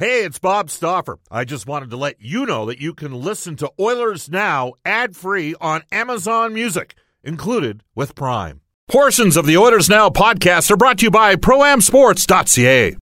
Hey, it's Bob Stauffer. I just wanted to let you know that you can listen to Oilers Now ad free on Amazon Music, included with Prime. Portions of the Oilers Now podcast are brought to you by ProAmSports.ca.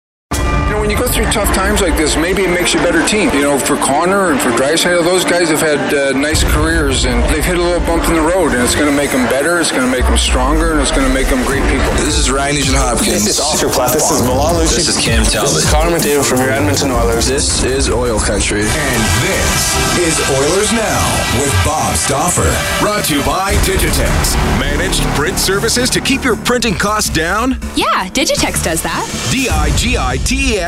You know, when you go through tough times like this, maybe it makes you a better team. You know, for Connor and for Draisaitl, those guys have had uh, nice careers and they've hit a little bump in the road, and it's going to make them better, it's going to make them stronger, and it's going to make them great people. This is Ryan Nugent Hopkins. This is Oscar Platt. This is Milan Lucic. This is Cam Talbot. This is Connor McDavid from your Edmonton Oilers. This is Oil Country. And this is Oilers Now with Bob Stauffer. Brought to you by Digitex. Managed print services to keep your printing costs down? Yeah, Digitex does that. D I G I T E X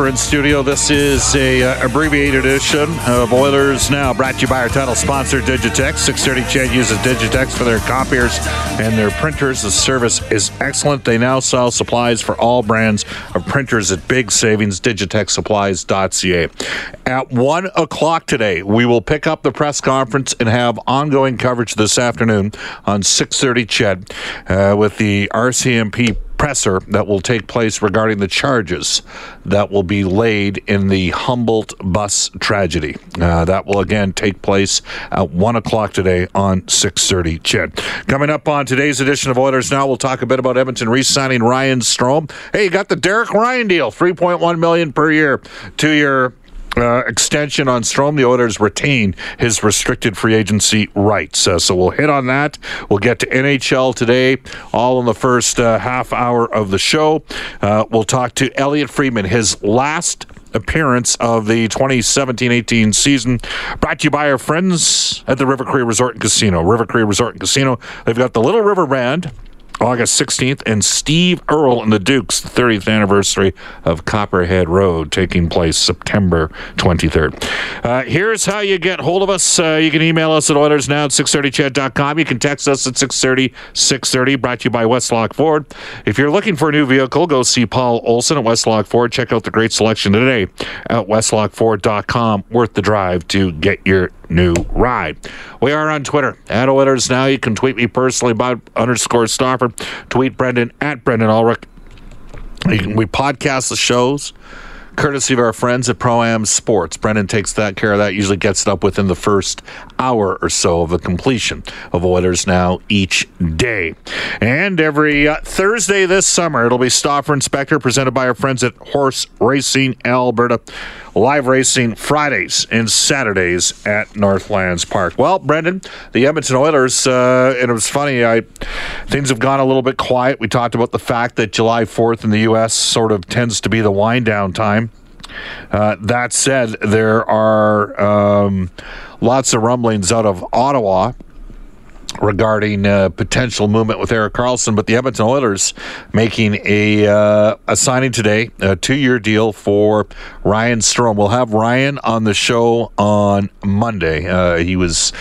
In studio. This is a uh, abbreviated edition of Oilers Now, brought to you by our title sponsor, Digitex. 630 Ched uses Digitex for their copiers and their printers. The service is excellent. They now sell supplies for all brands of printers at big savings. DigitexSupplies.ca. At one o'clock today, we will pick up the press conference and have ongoing coverage this afternoon on 630 Ched uh, with the RCMP presser that will take place regarding the charges that will be laid in the Humboldt bus tragedy. Uh, that will again take place at one o'clock today on six thirty. Ched. Coming up on today's edition of Oilers Now, we'll talk a bit about Edmonton re-signing Ryan Strome. Hey, you got the Derek Ryan deal, three point one million per year, two year uh, extension on Strome, the Oilers retain his restricted free agency rights. Uh, so we'll hit on that. We'll get to NHL today, all in the first uh, half hour of the show. Uh, we'll talk to Elliot Friedman, his last appearance of the 2017-18 season brought to you by our friends at the River Cree Resort and Casino. River Cree Resort and Casino. They've got the Little River Band August 16th, and Steve Earle and the Dukes, the 30th anniversary of Copperhead Road, taking place September 23rd. Uh, here's how you get hold of us. Uh, you can email us at OilersNow at 630ched.com. You can text us at 630 630, brought to you by Westlock Ford. If you're looking for a new vehicle, go see Paul Olson at Westlock Ford. Check out the great selection today at westlockford.com. Worth the drive to get your new ride. We are on Twitter at Oilers Now. You can tweet me personally, Bob underscore Stauffer. Tweet Brendan at Brendan Ulrich. We podcast the shows courtesy of our friends at Pro Am Sports. Brendan takes that care of that, usually gets it up within the first hour or so of the completion of Oilers Now each day. And every uh, Thursday this summer, it'll be Stauffer Inspector presented by our friends at Horse Racing Alberta. Live racing Fridays and Saturdays at Northlands Park. Well, Brendan, the Edmonton Oilers, uh, and it was funny. I things have gone a little bit quiet. We talked about the fact that July Fourth in the U.S. sort of tends to be the wind down time. Uh, that said, there are um, lots of rumblings out of Ottawa regarding uh, potential movement with Erik Karlsson, but the Edmonton Oilers making a uh, a signing today, a two year deal for Ryan Strome. We'll have Ryan on the show on Monday. Uh, he was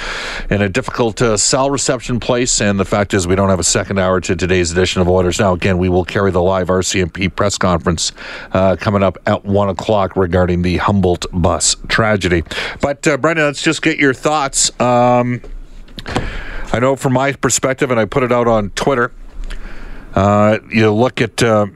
in a difficult uh, cell reception place, and the fact is we don't have a second hour to today's edition of Oilers. Now, again, we will carry the live RCMP press conference uh, coming up at one o'clock regarding the Humboldt bus tragedy. But uh, Brendan, let's just get your thoughts. Um, I know from my perspective, and I put it out on Twitter. Uh, you look at uh,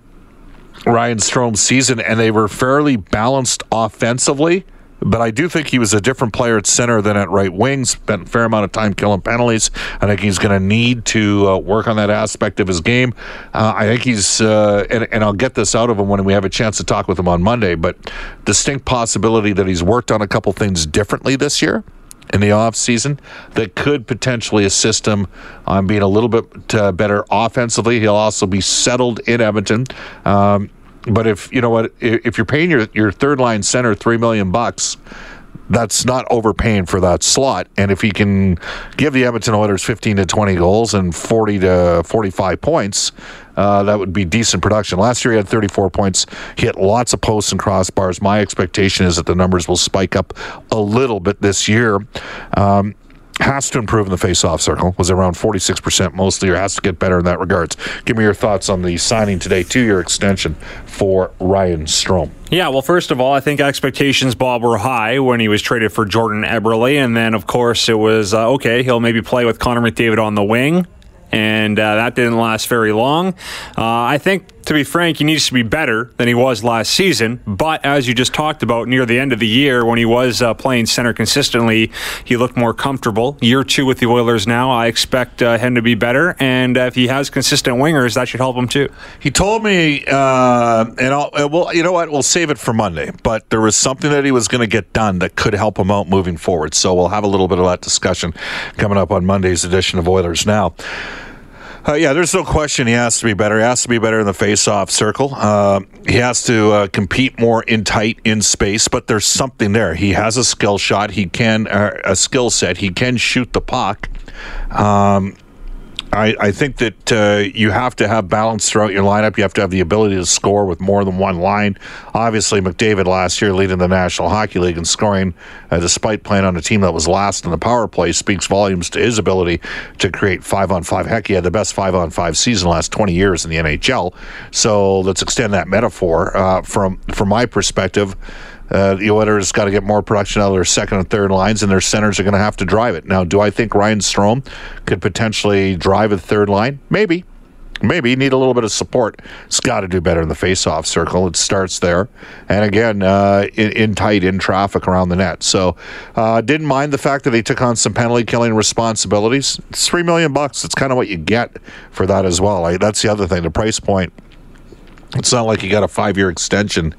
Ryan Strome's season, and they were fairly balanced offensively. but I do think he was a different player at center than at right wing. Spent a fair amount of time killing penalties. I think he's going to need to uh, work on that aspect of his game. Uh, I think he's, uh, and, and I'll get this out of him when we have a chance to talk with him on Monday, but distinct possibility that he's worked on a couple things differently this year in the off season that could potentially assist him on being a little bit uh, better offensively. He'll also be settled in Edmonton. Um, but if you know what, if you're paying your, your third line center three million bucks, that's not overpaying for that slot. And if he can give the Edmonton Oilers 15 to 20 goals and 40 to 45 points, uh, that would be decent production. Last year he had 34 points. He hit lots of posts and crossbars. My expectation is that the numbers will spike up a little bit this year. Um, has to improve in the face-off circle. Was around 46% mostly, or has to get better in that regards. Give me your thoughts on the signing today, two-year extension for Ryan Strome. Yeah, well, first of all, I think expectations, Bob, were high when he was traded for Jordan Eberle. And then, of course, it was uh, okay, he'll maybe play with Connor McDavid on the wing and uh, that didn't last very long. Uh, I think, to be frank, he needs to be better than he was last season. But as you just talked about, near the end of the year, when he was uh, playing center consistently, he looked more comfortable. Year two with the Oilers now, I expect uh, him to be better. And uh, if he has consistent wingers, that should help him too. He told me, uh, and I'll, well, you know what? We'll save it for Monday. But there was something that he was going to get done that could help him out moving forward. So we'll have a little bit of that discussion coming up on Monday's edition of Oilers Now. Uh, yeah, there's no question he has to be better. He has to be better in the face-off circle. Uh, he has to uh, compete more in tight in space, but there's something there. He has a skill shot. He can uh, a skill set. He can shoot the puck. Um, I, I think that uh, you have to have balance throughout your lineup. You have to have the ability to score with more than one line. Obviously, McDavid last year leading the National Hockey League in scoring, uh, despite playing on a team that was last in the power play, speaks volumes to his ability to create five on five. Heck, he had the best five on five season last 20 years in the NHL. So let's extend that metaphor uh, from from my perspective. Uh, the Oilers got to get more production out of their second and third lines, and their centers are going to have to drive it. Now, do I think Ryan Strome could potentially drive a third line? Maybe. Maybe need a little bit of support. It's got to do better in the face-off circle. It starts there, and again, uh, in, in, tight in traffic around the net. So, uh, didn't mind the fact that they took on some penalty killing responsibilities. It's three million bucks. It's kind of what you get for that as well. That's the other thing. The price point it's not like you got a five year extension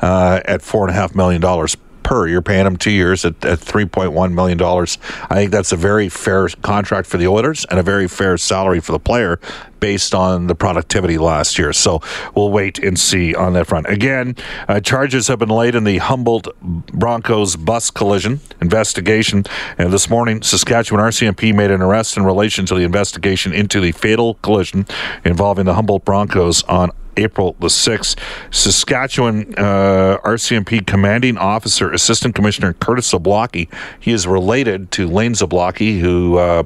uh, at four and a half million dollars per. You're paying him two years at, at $3.1 million. I think that's a very fair contract for the Oilers and a very fair salary for the player based on the productivity last year. So we'll wait and see on that front. Again, uh, charges have been laid in the Humboldt Broncos bus collision investigation. And this morning, Saskatchewan RCMP made an arrest in relation to the investigation into the fatal collision involving the Humboldt Broncos on April the 6th. Saskatchewan uh, RCMP commanding officer, Assistant Commissioner Curtis Zablocki, he is related to Lane Zablocki, who uh,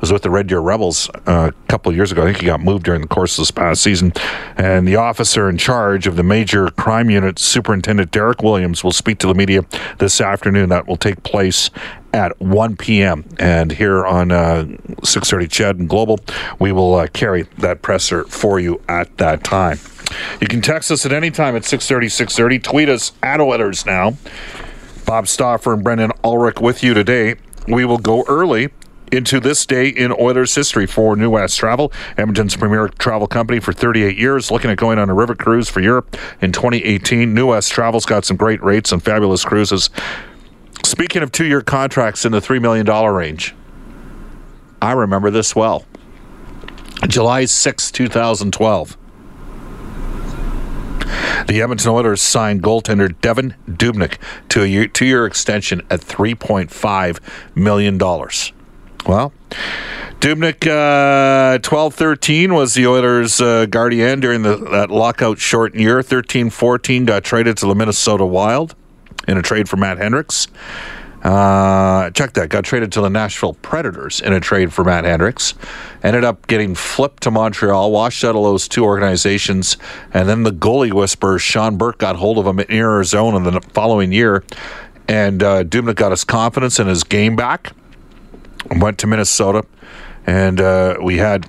was with the Red Deer Rebels uh, a couple years ago. I think he got moved during the course of this past season. And the officer in charge of the major crime unit, Superintendent Derek Williams, will speak to the media this afternoon. That will take place at 1 p.m. And here on uh, 630 CHED and Global, we will uh, carry that presser for you at that time. You can text us at any time at 630, 630. Tweet us at Oilers now. Bob Stauffer and Brendan Ulrich with you today. We will go early into this day in Oilers history for New West Travel, Edmonton's premier travel company for 38 years, looking at going on a river cruise for Europe in 2018. New West Travel's got some great rates and fabulous cruises. Speaking of two year contracts in the $3 million range, I remember this well. July 6, 2012. The Edmonton Oilers signed goaltender Devin Dubnyk to a two year extension at $3.5 million. Well, Dubnyk, uh, 12 13 was the Oilers' uh, guardian during the, that lockout shortened year. 13 14 got traded to the Minnesota Wild in a trade for Matt Hendricks. Uh, check that. Got traded to the Nashville Predators in a trade for Matt Hendricks. Ended up getting flipped to Montreal, washed out of those two organizations. And then the goalie whisperer, Sean Burke, got hold of him in Arizona in the following year. And uh, Dubnyk got his confidence and his game back went to Minnesota, and uh, we had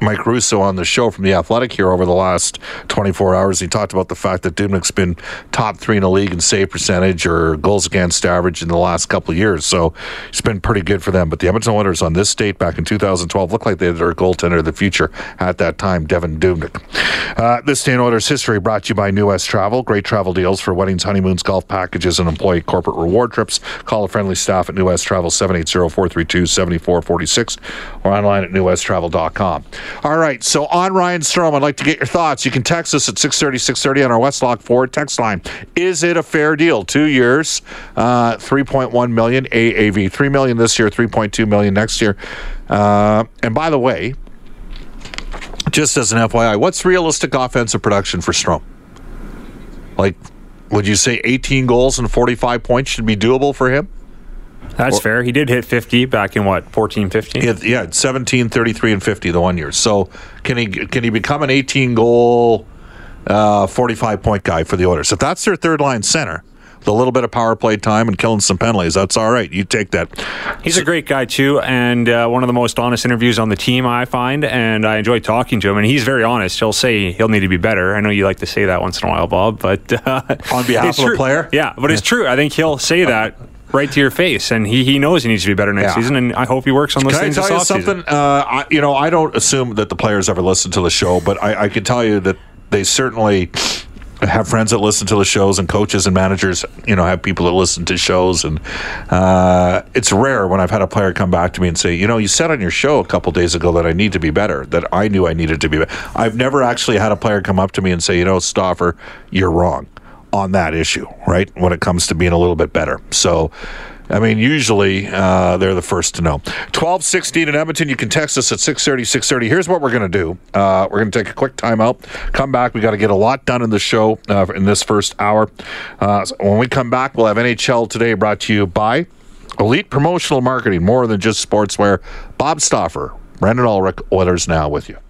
Mike Russo on the show from The Athletic here over the last 24 hours. He talked about the fact that Dubnyk's been top three in the league in save percentage or goals against average in the last couple of years. So it's been pretty good for them. But the Edmonton Oilers on this date back in 2012 looked like they had their goaltender of the future at that time, Devin Dubnyk. Uh, this day in Oilers history brought to you by New West Travel. Great travel deals for weddings, honeymoons, golf packages, and employee corporate reward trips. Call a friendly staff at New West Travel 780-432-7446 or online at newwesttravel.com. All right, so on Ryan Strome, I'd like to get your thoughts. You can text us at 630, 630 on our Westlock Ford text line. Is it a fair deal? Two years, uh, 3.1 million AAV, 3 million this year, 3.2 million next year. Uh, and by the way, just as an FYI, what's realistic offensive production for Strome? Like, would you say 18 goals and 45 points should be doable for him? That's fair. He did hit 50 back in what, 14, 15? Had, yeah, 17, 33, and 50 the one year. So can he can he become an 18 goal, uh, 45 point guy for the Oilers? If that's their third line center, with a little bit of power play time and killing some penalties, that's all right. You take that. He's a great guy too, and uh, one of the most honest interviews on the team I find, and I enjoy talking to him. And he's very honest. He'll say he'll need to be better. I know you like to say that once in a while, Bob, but uh, On behalf of a player? yeah, but it's true. I think he'll say that right to your face, and he he knows he needs to be better next Yeah. season, and I hope he works on those Can I things tell this you something? Uh, I, you know, I don't assume that the players ever listen to the show, but I, I can tell you that they certainly have friends that listen to the shows, and coaches and managers, you know, have people that listen to shows, and uh, it's rare when I've had a player come back to me and say, you know, you said on your show a couple days ago that I need to be better, that I knew I needed to be better. I've never actually had a player come up to me and say, you know, Stauffer, you're wrong on that issue, right? When it comes to being a little bit better. So, I mean, usually uh, they're the first to know. 1216 in Edmonton. You can text us at 630, 630. Here's what we're going to do. Uh, we're going to take a quick timeout. Come back. we got to get a lot done in the show uh, in this first hour. Uh, so when we come back, we'll have NHL Today brought to you by Elite Promotional Marketing, more than just sportswear. Bob Stauffer, Brendan Ulrich, Oilers Now with you.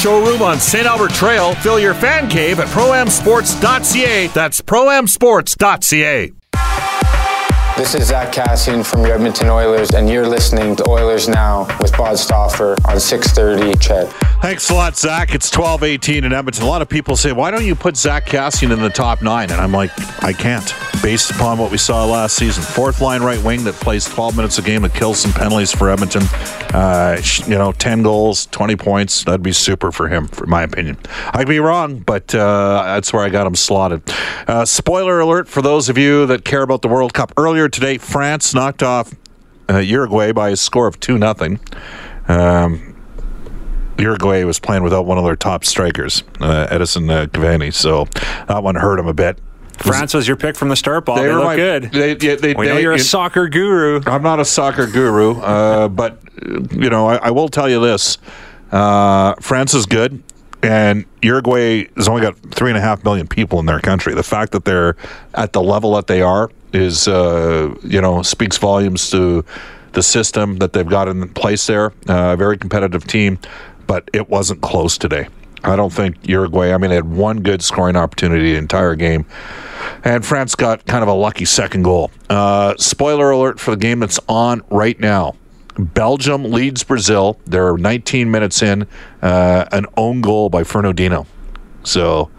showroom on St. Albert Trail. Fill your fan cave at proamsports.ca. That's proamsports.ca. This is Zack Kassian from your Edmonton Oilers, and you're listening to Oilers Now with Bob Stauffer on 630 Ched. Thanks a lot, Zach. It's 1218 in Edmonton. A lot of people say, why don't you put Zack Kassian in the top nine? And I'm like, I can't, based upon what we saw last season. Fourth line right wing that plays 12 minutes a game that kills some penalties for Edmonton. Uh, you know, 10 goals, 20 points. That'd be super for him, for my opinion. I'd be wrong, but uh, that's where I got him slotted. Uh, spoiler alert for those of you that care about the World Cup. Earlier today, France knocked off uh, Uruguay by a score of 2 0. Um, Uruguay was playing without one of their top strikers, uh, Edinson uh, Cavani, so that one hurt him a bit. France was your pick from the start, Bob. They, were look my- good. They, yeah, they, we know they- you're a soccer guru. I'm not a soccer guru, uh, but you know, I, I will tell you this: uh, France is good, and Uruguay has only got three and a half million people in their country. The fact that they're at the level that they are is, uh, you know, speaks volumes to the system that they've got in place there. Uh, a very competitive team, but it wasn't close today. I don't think Uruguay. I mean, they had one good scoring opportunity the entire game, and France got kind of a lucky second goal. Uh, spoiler alert for the game that's on right now. Belgium leads Brazil. They're 19 minutes in. Uh, an own goal by Fernandinho. So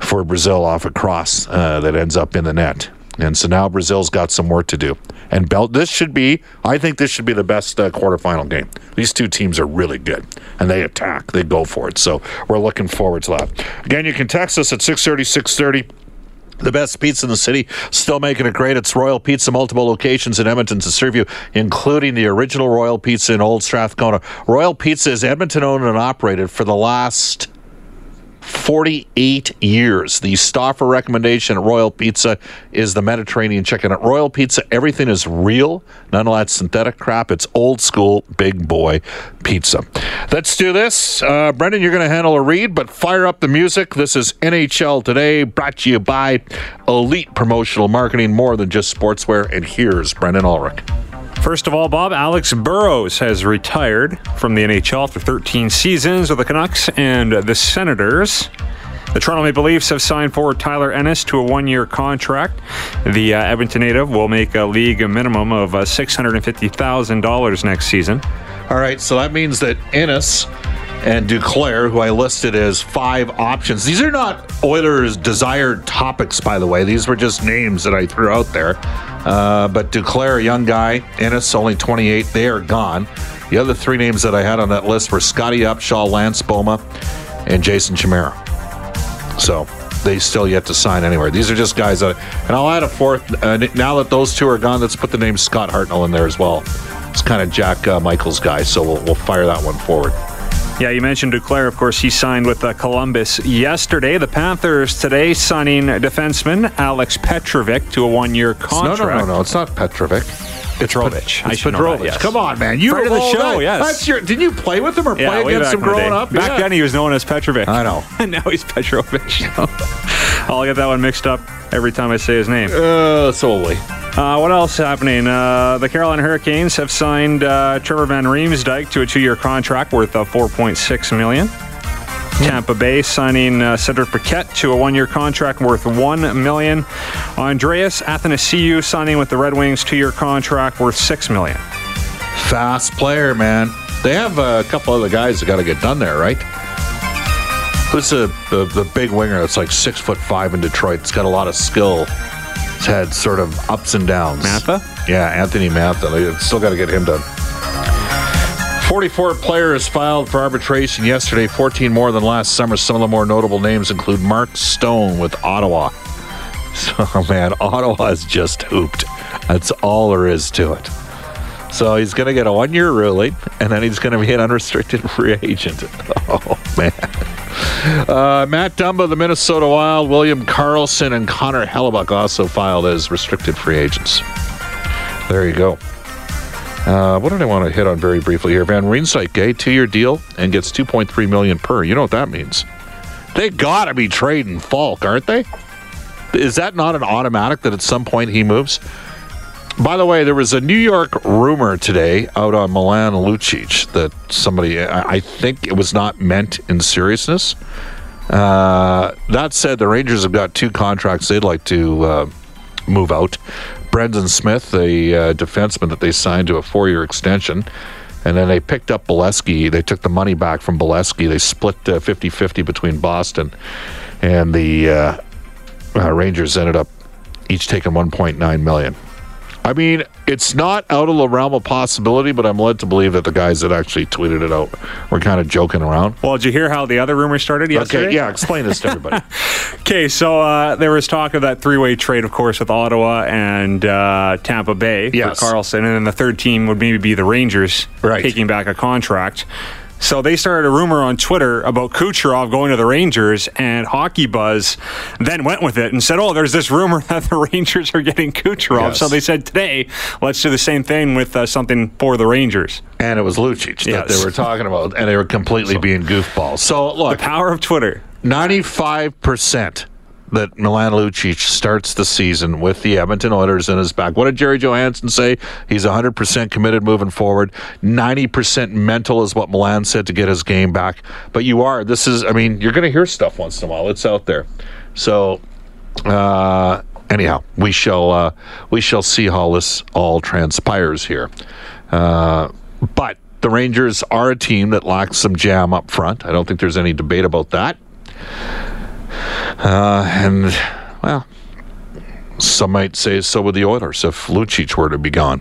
for Brazil off a cross uh, that ends up in the net. And so now Brazil's got some work to do. And Bel- this should be, I think this should be the best uh, quarterfinal game. These two teams are really good, and they attack, they go for it. So we're looking forward to that. Again, you can text us at 630, 630. The best pizza in the city, still making it great. It's Royal Pizza, multiple locations in Edmonton to serve you, including the original Royal Pizza in Old Strathcona. Royal Pizza is Edmonton owned and operated for the last 48 years. The Stauffer recommendation at Royal Pizza is the Mediterranean chicken. At Royal Pizza, everything is real, none of that synthetic crap. It's old school, big boy pizza. Let's do this. Uh, Brendan, you're going to handle a read, but fire up the music. This is NHL Today, brought to you by Elite Promotional Marketing, more than just sportswear. And here's Brendan Ulrich. First of all, Bob, Alex Burrows has retired from the NHL for 13 seasons with the Canucks and the Senators. The Toronto Maple Leafs have signed forward Tyler Ennis to a one year contract. The uh, Edmonton native will make a league minimum of uh, $650,000 next season. All right, so that means that Ennis and Duclair, who I listed as five options. These are not Oilers' desired topics, by the way. These were just names that I threw out there. Uh, but Duclair, a young guy, Ennis, only 28, they are gone. The other three names that I had on that list were Scottie Upshall, Lance Bouma, and Jason Chimera. So they still yet to sign anywhere. These are just guys that, and I'll add a fourth. Uh, now that those two are gone, let's put the name Scott Hartnell in there as well. It's kind of Jack uh, Michaels guy, so we'll, we'll fire that one forward. Yeah, you mentioned Duclair. Of course, he signed with uh, Columbus yesterday. The Panthers today signing defenseman Alex Petrovic to a one-year contract. no, no, no. No. It's not Petrovic. Petrovic. It's should know that, Petrovic. yes. Come on, man. You were the show, yes. That's your. Didn't you play with him or Yeah, play against him growing up? Back Yeah. then, he was known as Petrovic. I know. and now he's Petrovic. I'll get that one mixed up every time I say his name. Uh, solely. Uh, what else happening? Uh, the Carolina Hurricanes have signed uh, Trevor Van Riemsdyk to a two-year contract worth uh, 4.6 million. Tampa Bay signing uh, Cedric Paquette to a one-year contract worth one million. Andreas Athanasiou signing with the Red Wings two-year contract worth six million. Fast player, man. They have a couple other guys that got to get done there, right? Who's the, the the big winger that's like six foot five in Detroit? It's got a lot of skill. It's had sort of ups and downs. Mantha? Yeah, Anthony Mantha. They still got to get him done. 44 players filed for arbitration yesterday, 14 more than last summer. Some of the more notable names include Mark Stone with Ottawa. So, man, Ottawa's just hooped. That's all there is to it. So he's going to get a one year ruling, and then he's going to be an unrestricted free agent. Oh, man. Uh, Matt Dumba, the Minnesota Wild, William Karlsson, and Connor Hellebuyck also filed as restricted free agents. There you go. Uh, what did I want to hit on very briefly here? Van Riemsdyk, a two-year deal and gets 2.3 million per. You know what that means? They got to be trading Faulk, aren't they? Is that not an automatic that at some point he moves? By the way, there was a New York rumor today out on Milan Lucic that somebody, I think it was not meant in seriousness. Uh, that said, the Rangers have got two contracts they'd like to uh, move out. Brendan Smith, a uh, defenseman that they signed to a four year extension. And then they picked up Beleskey. They took the money back from Beleskey. They split 50 50 between Boston and the uh, uh, Rangers ended up each taking 1.9 million. I mean, it's not out of the realm of possibility, but I'm led to believe that the guys that actually tweeted it out were kind of joking around. Well, did you hear how the other rumor started yesterday? Okay, yeah, explain this to everybody. Okay, so uh, there was talk of that three-way trade, of course, with Ottawa and uh, Tampa Bay Yes. for Karlsson, and then the third team would maybe be the Rangers Right. taking back a contract. So they started a rumor on Twitter about Kucherov going to the Rangers, and Hockey Buzz then went with it and said, "Oh, there's this rumor that the Rangers are getting Kucherov." Yes. So they said today, let's do the same thing with uh, something for the Rangers. and it was Lucic that Yes. they were talking about, and they were completely being goofballs. So, look, The power of Twitter. 95% that Milan Lucic starts the season with the Edmonton Oilers in his back. What did Gerry Johannson say? He's 100% committed moving forward. 90% mental is what Milan said to get his game back. But you are. This is, I mean, you're going to hear stuff once in a while. It's out there. So, uh, anyhow, we shall uh, we shall see how this all transpires here. Uh, but the Rangers are a team that lacks some jam up front. I don't think there's any debate about that. Uh, and well, some might say so with the Oilers if Lucic were to be gone.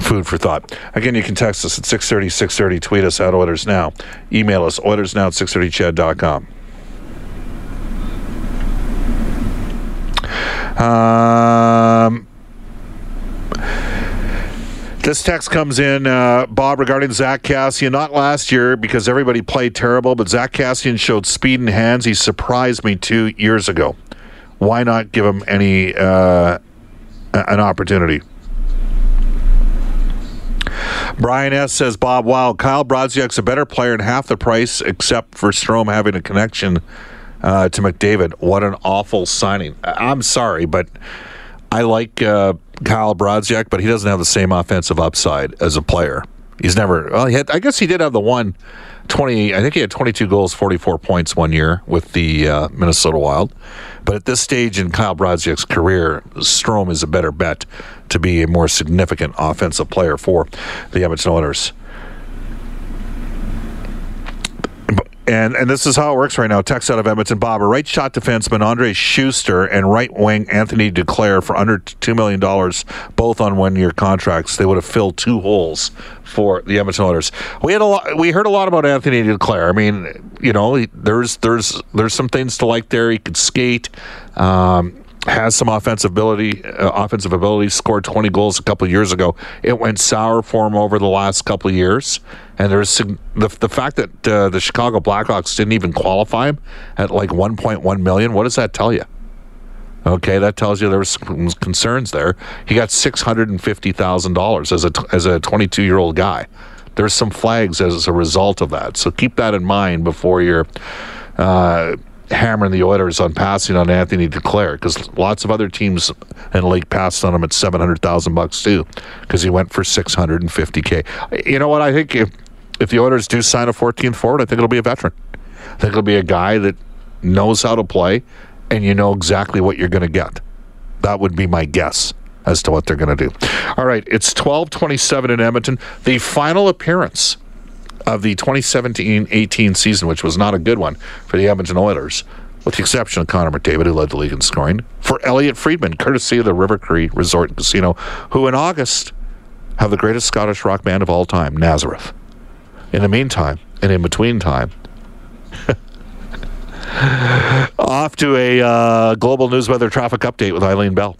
Food for thought. Again, you can text us at 630, 630, tweet us at Oilers Now. Email us, oilersnow at 630ched.com. Um, This text comes in, uh, Bob, regarding Zack Kassian. Not last year because everybody played terrible, but Zack Kassian showed speed and hands. He surprised me two years ago. Why not give him any uh, an opportunity? Brian S. says, Bob, wow, Kyle Brodziak's a better player and half the price, except for Strome having a connection uh, to McDavid. What an awful signing. I- I'm sorry, but I like uh, Kyle Brodziak, but he doesn't have the same offensive upside as a player. He's never, well, he had, I guess he did have the one 20, I think he had 22 goals, 44 points one year with the uh, Minnesota Wild. But at this stage in Kyle Brodziak's career, Strome is a better bet to be a more significant offensive player for the Edmonton Oilers. And and this is how it works right now. Text out of Edmonton, Bob. A right shot defenseman Andrej Sustr and right wing Anthony Duclair for under two million dollars, both on one year contracts. They would have filled two holes for the Edmonton Oilers. We had a lot. We heard a lot about Anthony Duclair. I mean, you know, he- there's there's there's some things to like there. He could skate. Um, has some offensive ability, uh, offensive ability. Scored 20 goals a couple years ago. It went sour for him over the last couple of years, and there's the the fact that uh, the Chicago Blackhawks didn't even qualify him at like 1.1 million. What does that tell you? Okay, that tells you there was some concerns there. He got six hundred and fifty thousand dollars as a as a 22 year old guy. There's some flags as a result of that. So keep that in mind before you're. Uh, hammering the Oilers on passing on Anthony Duclair because lots of other teams in the league passed on him at seven hundred thousand bucks too because he went for six hundred and fifty k. You know what? I think if if the Oilers do sign a 14th forward, I think it'll be a veteran. I think it'll be a guy that knows how to play, and you know exactly what you're going to get. That would be my guess as to what they're going to do. All right, it's 12:27 in Edmonton. The final appearance of the 2017-18 season, which was not a good one for the Edmonton Oilers, with the exception of Connor McDavid, who led the league in scoring, for Elliot Friedman, courtesy of the River Cree Resort and Casino, who in August have the greatest Scottish rock band of all time, Nazareth. In the meantime, and in between time, off to a uh, global news weather traffic update with Eileen Bell.